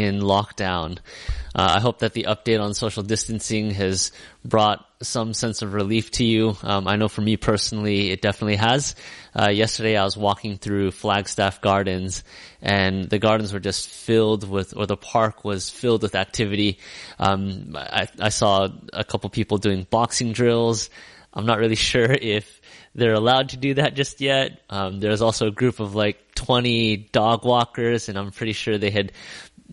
in lockdown. Uh, I hope that the update on social distancing has brought some sense of relief to you. Um, I know for me personally, it definitely has. Uh, yesterday I was walking through Flagstaff Gardens and the gardens were just filled with, or the park was filled with activity. Um, I, I saw a couple people doing boxing drills. I'm not really sure if they're allowed to do that just yet. Um, there's also a group of like 20 dog walkers and I'm pretty sure they had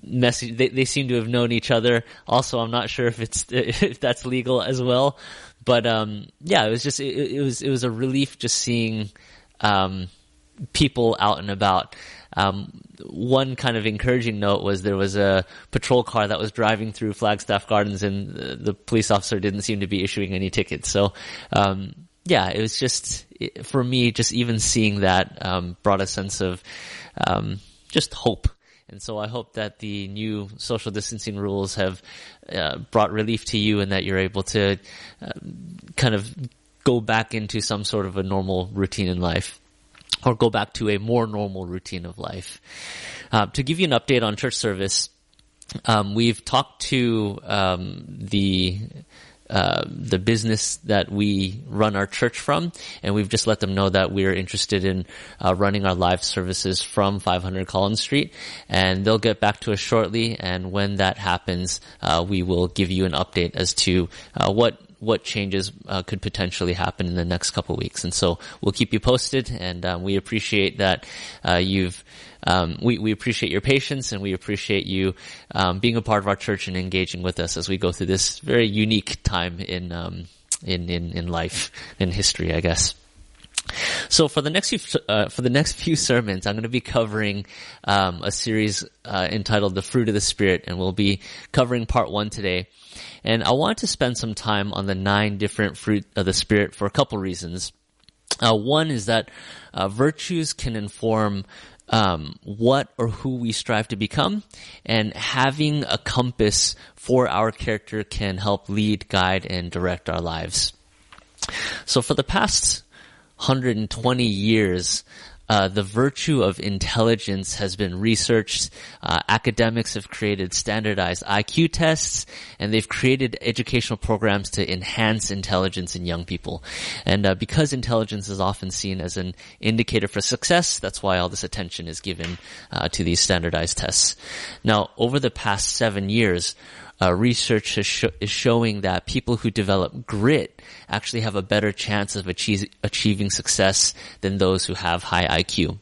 message they, they seem to have known each other. Also i'm not sure if it's if that's legal as well. But um yeah it was just it, it was it was a relief just seeing um people out and about. Um, one kind of encouraging note was there was a patrol car that was driving through Flagstaff Gardens, and the, the police officer didn't seem to be issuing any tickets. So, um, yeah, it was just for me, just even seeing that um, brought a sense of um, just hope and so I hope that the new social distancing rules have uh, brought relief to you and that you're able to uh, kind of go back into some sort of a normal routine in life or go back to a more normal routine of life. Uh, to give you an update on church service, um, we've talked to um, the uh, the business that we run our church from, and we've just let them know that we're interested in uh, running our live services from 500 Collins Street, and they'll get back to us shortly. And when that happens, uh, we will give you an update as to uh, what what changes uh, could potentially happen in the next couple weeks. And so we'll keep you posted, and um, we appreciate that uh, you've. Um, we, we appreciate your patience and we appreciate you um, being a part of our church and engaging with us as we go through this very unique time in um, in, in in life in history, I guess. So for the next few uh, for the next few sermons, I'm going to be covering um, a series uh, entitled "The Fruit of the Spirit," and we'll be covering part one today. And I want to spend some time on the nine different fruit of the Spirit for a couple reasons. Uh, one is that uh, virtues can inform um, what or who we strive to become, and having a compass for our character can help lead, guide, and direct our lives. So for the past 120 years, uh, the virtue of intelligence has been researched. Uh, academics have created standardized IQ tests, and they've created educational programs to enhance intelligence in young people. And uh, because intelligence is often seen as an indicator for success, that's why all this attention is given uh, to these standardized tests. Now, over the past seven years, uh, research is, sh- is, showing that people who develop grit actually have a better chance of achieve- achieving success than those who have high IQ.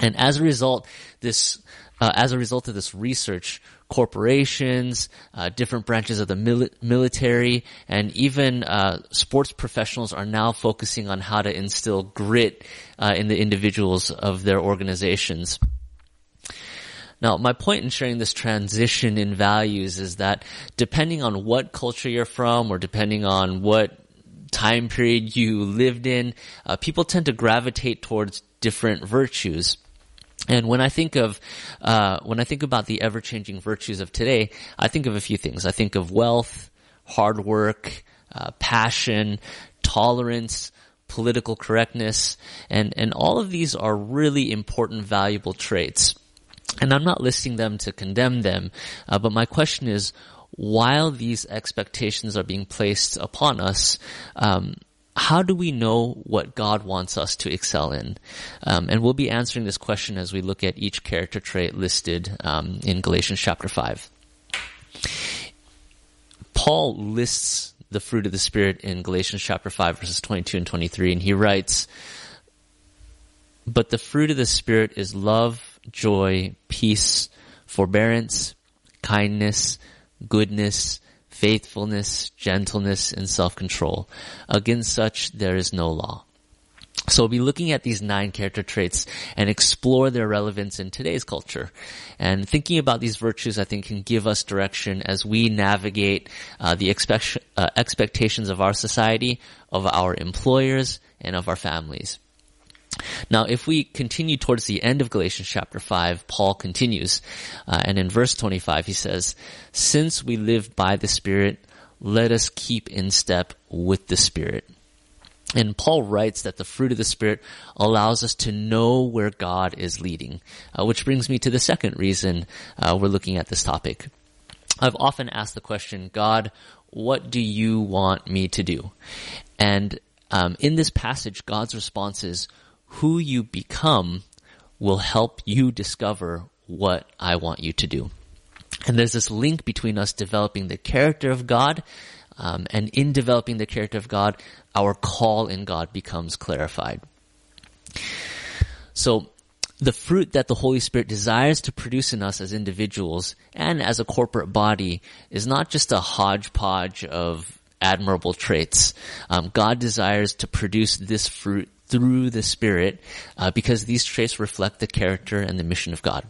And as a result, this uh, as a result of this research, corporations, uh, different branches of the mili- military, and even uh, sports professionals are now focusing on how to instill grit uh, in the individuals of their organizations. Now, my point in sharing this transition in values is that depending on what culture you're from or depending on what time period you lived in, uh, people tend to gravitate towards different virtues. And when I think of uh, when I think about the ever changing virtues of today, I think of a few things. I think of wealth, hard work, uh, passion, tolerance, political correctness, and and all of these are really important, valuable traits. And I'm not listing them to condemn them, uh, but my question is, while these expectations are being placed upon us, um, how do we know what God wants us to excel in? Um, and we'll be answering this question as we look at each character trait listed um, in Galatians chapter 5. Paul lists the fruit of the Spirit in Galatians chapter 5 verses 22 and 23 and he writes, But the fruit of the Spirit is love, joy, peace, forbearance, kindness, goodness, faithfulness, gentleness, and self-control. Against such there is no law. So we'll be looking at these nine character traits and explore their relevance in today's culture. And thinking about these virtues, I think, can give us direction as we navigate uh, the expect- uh, expectations of our society, of our employers, and of our families. Now, if we continue towards the end of Galatians chapter 5, Paul continues, uh, and in verse 25 he says, Since we live by the Spirit, let us keep in step with the Spirit. And Paul writes that the fruit of the Spirit allows us to know where God is leading, uh, which brings me to the second reason uh, we're looking at this topic. I've often asked the question, God, what do you want me to do? And um, in this passage, God's response is, who you become will help you discover what I want you to do. And there's this link between us developing the character of God, um, and in developing the character of God, our call in God becomes clarified. So, the fruit that the Holy Spirit desires to produce in us as individuals and as a corporate body is not just a hodgepodge of admirable traits. Um, God desires to produce this fruit through the Spirit uh, because these traits reflect the character and the mission of God.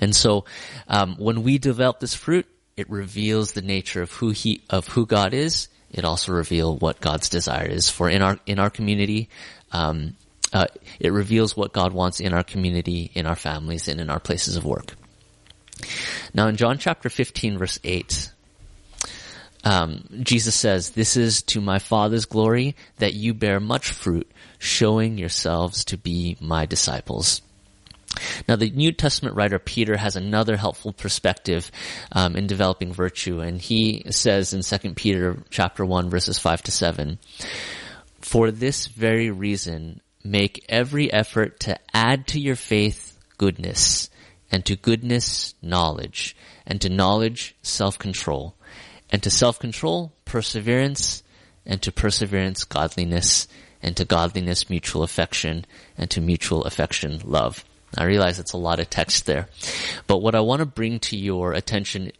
And so, um, when we develop this fruit, it reveals the nature of who he of who God is. It also reveals what God's desire is for in our in our community. Um, uh, it reveals what God wants in our community, in our families, and in our places of work. Now, in John chapter fifteen, verse eight, um, Jesus says, "This is to my Father's glory that you bear much fruit, showing yourselves to be my disciples." Now, the New Testament writer Peter has another helpful perspective um, in developing virtue, and he says in 2 Peter chapter 1, verses 5 to 7, For this very reason, make every effort to add to your faith goodness, and to goodness knowledge, and to knowledge self-control, and to self-control perseverance, and to perseverance godliness, and to godliness mutual affection, and to mutual affection love. I realize it's a lot of text there. But what I want to bring to your attention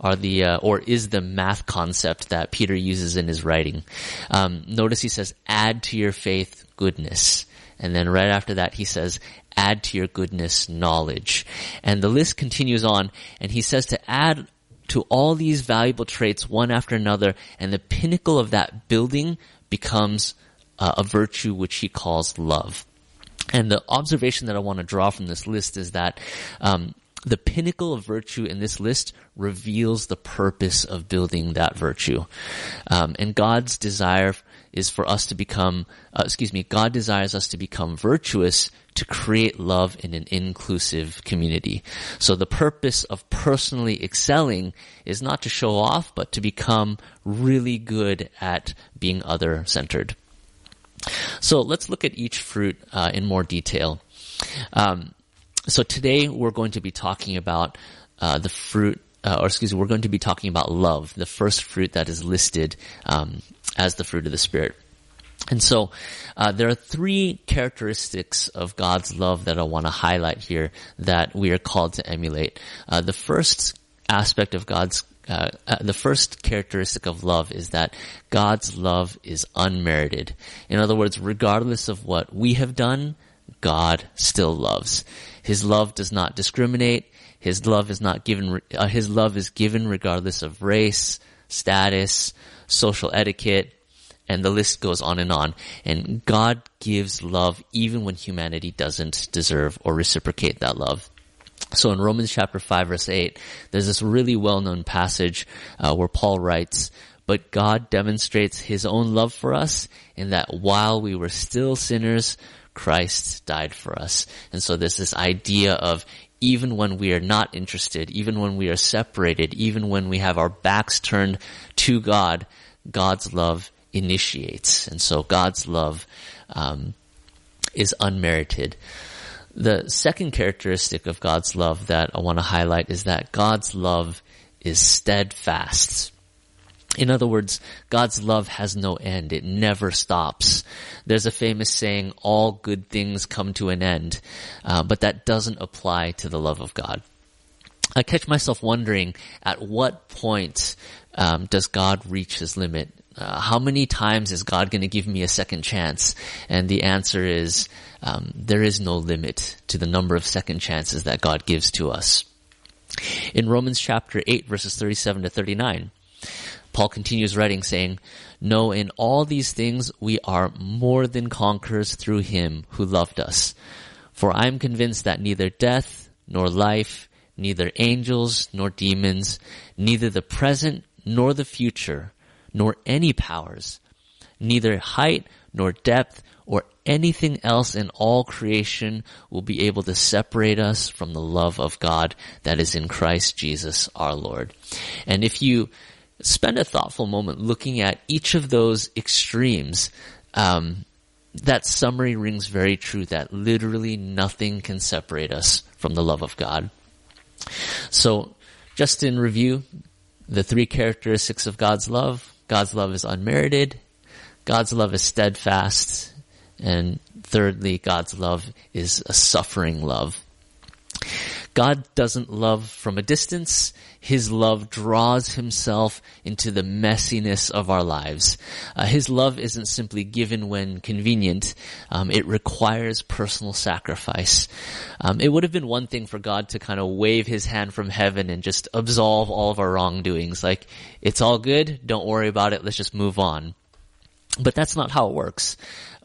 are the, uh, or is the math concept that Peter uses in his writing. Um, notice he says, add to your faith goodness. And then right after that he says, add to your goodness knowledge. And the list continues on, and he says to add to all these valuable traits one after another, and the pinnacle of that building becomes uh, a virtue which he calls love. And the observation that I want to draw from this list is that um, the pinnacle of virtue in this list reveals the purpose of building that virtue. Um, and God's desire is for us to become, uh, excuse me, God desires us to become virtuous to create love in an inclusive community. So the purpose of personally excelling is not to show off, but to become really good at being other centered. So let's look at each fruit uh, in more detail. Um, so today we're going to be talking about uh, the fruit, uh, or excuse me, we're going to be talking about love, the first fruit that is listed um, as the fruit of the Spirit. And so, uh, there are three characteristics of God's love that I want to highlight here that we are called to emulate. Uh, the first aspect of God's uh, uh, the first characteristic of love is that God's love is unmerited. In other words, regardless of what we have done, God still loves. His love does not discriminate. His love is not given, uh, his love is given regardless of race, status, social etiquette, and the list goes on and on. And God gives love even when humanity doesn't deserve or reciprocate that love. So in Romans chapter 5 verse 8, there's this really well-known passage uh, where Paul writes, but God demonstrates his own love for us in that while we were still sinners, Christ died for us. And so there's this idea of even when we are not interested, even when we are separated, even when we have our backs turned to God, God's love initiates. And so God's love um, is unmerited. The second characteristic of God's love that I want to highlight is that God's love is steadfast. In other words, God's love has no end. It never stops. There's a famous saying, all good things come to an end, uh, but that doesn't apply to the love of God. I catch myself wondering at what point um, does God reach his limit? Uh, how many times is God going to give me a second chance? And the answer is um, there is no limit to the number of second chances that God gives to us. In Romans chapter 8 verses 37 to 39, Paul continues writing saying, No, in all these things we are more than conquerors through him who loved us. For I am convinced that neither death nor life, neither angels nor demons, neither the present nor the future, nor any powers, neither height nor depth, or anything else in all creation will be able to separate us from the love of God that is in Christ Jesus our Lord. And if you spend a thoughtful moment looking at each of those extremes, um, that summary rings very true that literally nothing can separate us from the love of God. So, just in review, the three characteristics of God's love. God's love is unmerited. God's love is steadfast. And thirdly, God's love is a suffering love. God doesn't love from a distance. His love draws himself into the messiness of our lives. Uh, his love isn't simply given when convenient. Um, it requires personal sacrifice. Um, it would have been one thing for God to kind of wave his hand from heaven and just absolve all of our wrongdoings. Like, it's all good. Don't worry about it. Let's just move on. But that's not how it works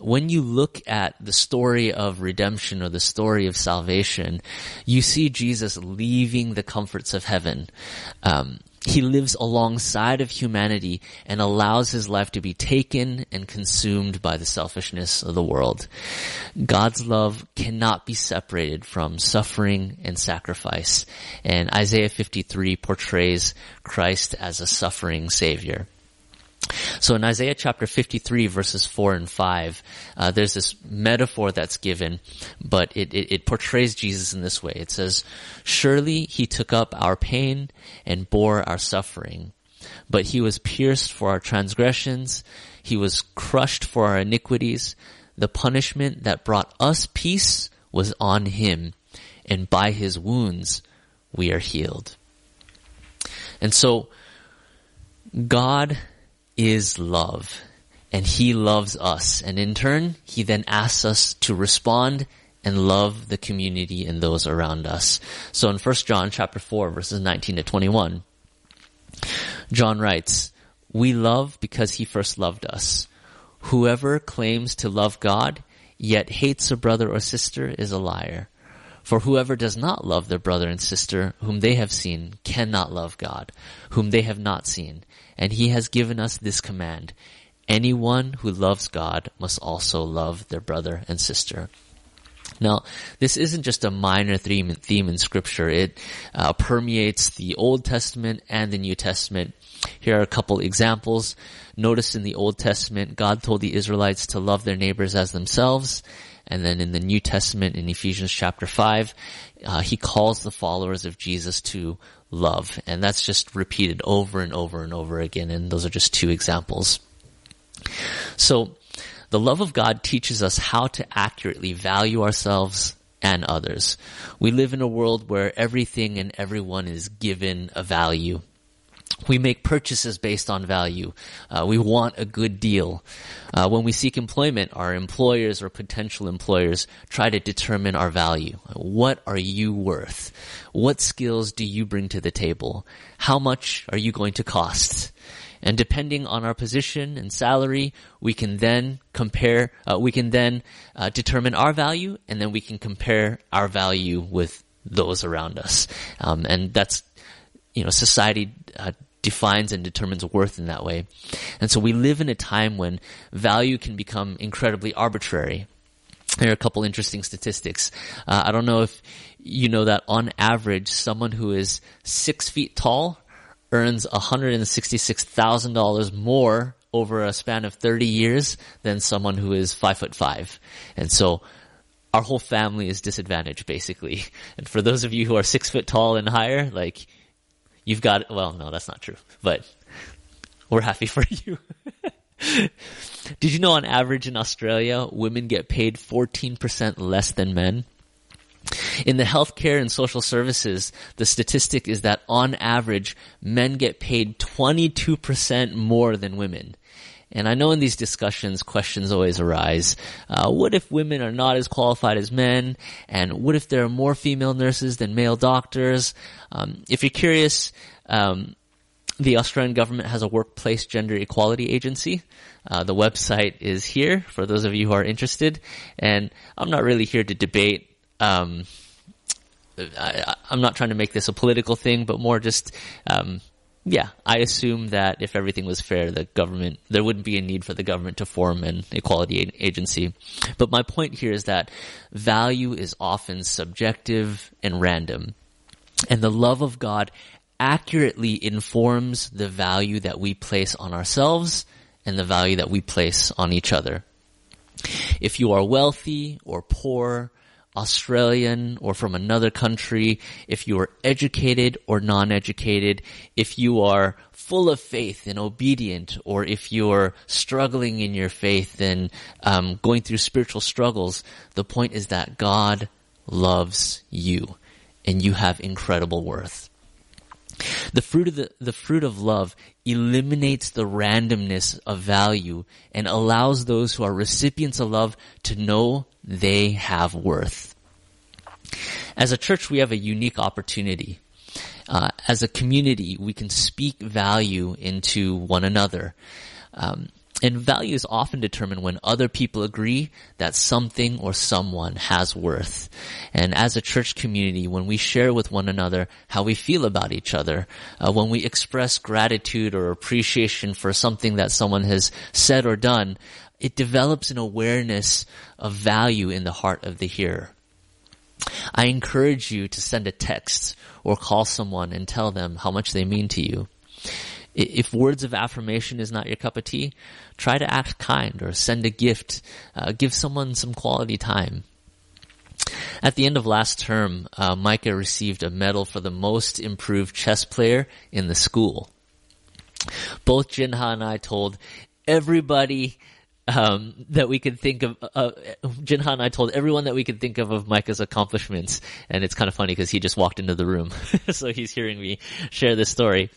when you look at the story of redemption or the story of salvation, you see Jesus leaving the comforts of heaven. Um, he lives alongside of humanity and allows his life to be taken and consumed by the selfishness of the world. God's love cannot be separated from suffering and sacrifice. And Isaiah 53 portrays Christ as a suffering savior. So in Isaiah chapter 53 verses 4 and 5, uh, there's this metaphor that's given, but it, it, it portrays Jesus in this way. It says, surely he took up our pain and bore our suffering, but he was pierced for our transgressions. He was crushed for our iniquities. The punishment that brought us peace was on him and by his wounds we are healed. And so God is love and he loves us. And in turn, he then asks us to respond and love the community and those around us. So in 1 John chapter 4 verses 19 to 21, John writes, we love because he first loved us. Whoever claims to love God, yet hates a brother or sister is a liar. For whoever does not love their brother and sister whom they have seen cannot love God, whom they have not seen. And he has given us this command. Anyone who loves God must also love their brother and sister. Now, this isn't just a minor theme, theme in scripture. It uh, permeates the Old Testament and the New Testament. Here are a couple examples. Notice in the Old Testament, God told the Israelites to love their neighbors as themselves. And then in the New Testament, in Ephesians chapter 5, uh, he calls the followers of Jesus to love. And that's just repeated over and over and over again. And those are just two examples. So, the love of God teaches us how to accurately value ourselves and others. We live in a world where everything and everyone is given a value. We make purchases based on value. Uh, we want a good deal. Uh, when we seek employment, our employers or potential employers try to determine our value. What are you worth? What skills do you bring to the table? How much are you going to cost? And depending on our position and salary, we can then compare, uh, we can then uh, determine our value and then we can compare our value with those around us. Um, and that's, you know, society uh, defines and determines worth in that way. And so we live in a time when value can become incredibly arbitrary. There are a couple interesting statistics. Uh, I don't know if you know that on average, someone who is six feet tall earns $166,000 more over a span of 30 years than someone who is five foot five. And so our whole family is disadvantaged basically. And for those of you who are six foot tall and higher, like you've got, well, no, that's not true, but we're happy for you. Did you know on average in Australia, women get paid 14% less than men? In the healthcare and social services, the statistic is that on average, men get paid 22% more than women. And I know in these discussions, questions always arise. Uh, what if women are not as qualified as men? And what if there are more female nurses than male doctors? Um, if you're curious, um, the Australian government has a workplace gender equality agency. Uh, the website is here for those of you who are interested. And I'm not really here to debate. Um, I, am not trying to make this a political thing, but more just um, yeah, I assume that if everything was fair, the government, there wouldn't be a need for the government to form an equality agency. But my point here is that value is often subjective and random. And the love of God accurately informs the value that we place on ourselves and the value that we place on each other. If you are wealthy or poor, Australian or from another country, if you are educated or non-educated, if you are full of faith and obedient, or if you're struggling in your faith and um, going through spiritual struggles, the point is that God loves you and you have incredible worth. The fruit of the, the fruit of love eliminates the randomness of value and allows those who are recipients of love to know they have worth. As a church, we have a unique opportunity. Uh, as a community, we can speak value into one another. Um, and value is often determined when other people agree that something or someone has worth. And as a church community, when we share with one another how we feel about each other, uh, when we express gratitude or appreciation for something that someone has said or done, it develops an awareness of value in the heart of the hearer. I encourage you to send a text or call someone and tell them how much they mean to you. If words of affirmation is not your cup of tea, try to act kind or send a gift. Uh, give someone some quality time. At the end of last term, uh, Micah received a medal for the most improved chess player in the school. Both Jinha and I told everybody um, that we could think of. Uh, Jinha and I told everyone that we could think of of Micah's accomplishments, and it's kind of funny because he just walked into the room, so he's hearing me share this story.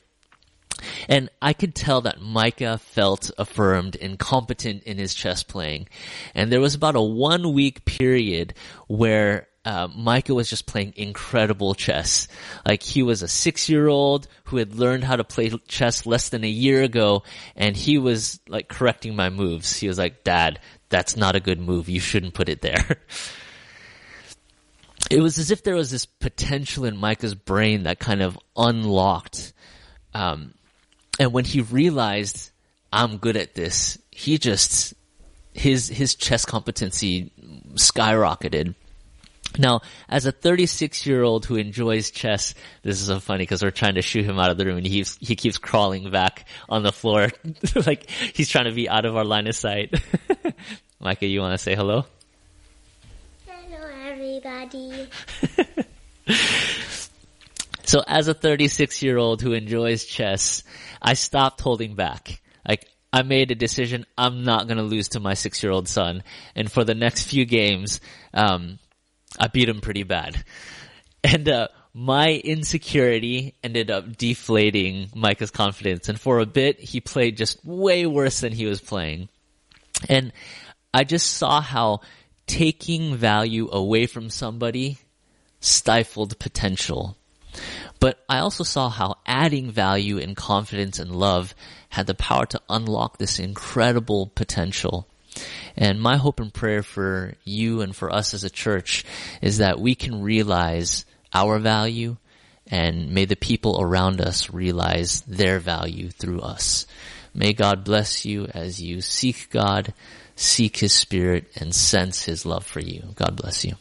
And I could tell that Micah felt affirmed and competent in his chess playing. And there was about a one week period where uh, Micah was just playing incredible chess. Like he was a six year old who had learned how to play chess less than a year ago and he was like correcting my moves. He was like, dad, that's not a good move. You shouldn't put it there. it was as if there was this potential in Micah's brain that kind of unlocked. Um, and when he realized I'm good at this, he just his his chess competency skyrocketed. Now, as a 36 year old who enjoys chess, this is so funny because we're trying to shoot him out of the room and he keeps, he keeps crawling back on the floor like he's trying to be out of our line of sight. Micah, you want to say hello? Hello, everybody. so as a 36 year old who enjoys chess, I stopped holding back. Like, I made a decision, I'm not gonna lose to my six year old son. And for the next few games, um, I beat him pretty bad. And, uh, my insecurity ended up deflating Micah's confidence. And for a bit, he played just way worse than he was playing. And I just saw how taking value away from somebody stifled potential. But I also saw how adding value and confidence and love had the power to unlock this incredible potential. And my hope and prayer for you and for us as a church is that we can realize our value and may the people around us realize their value through us. May God bless you as you seek God, seek His Spirit, and sense His love for you. God bless you.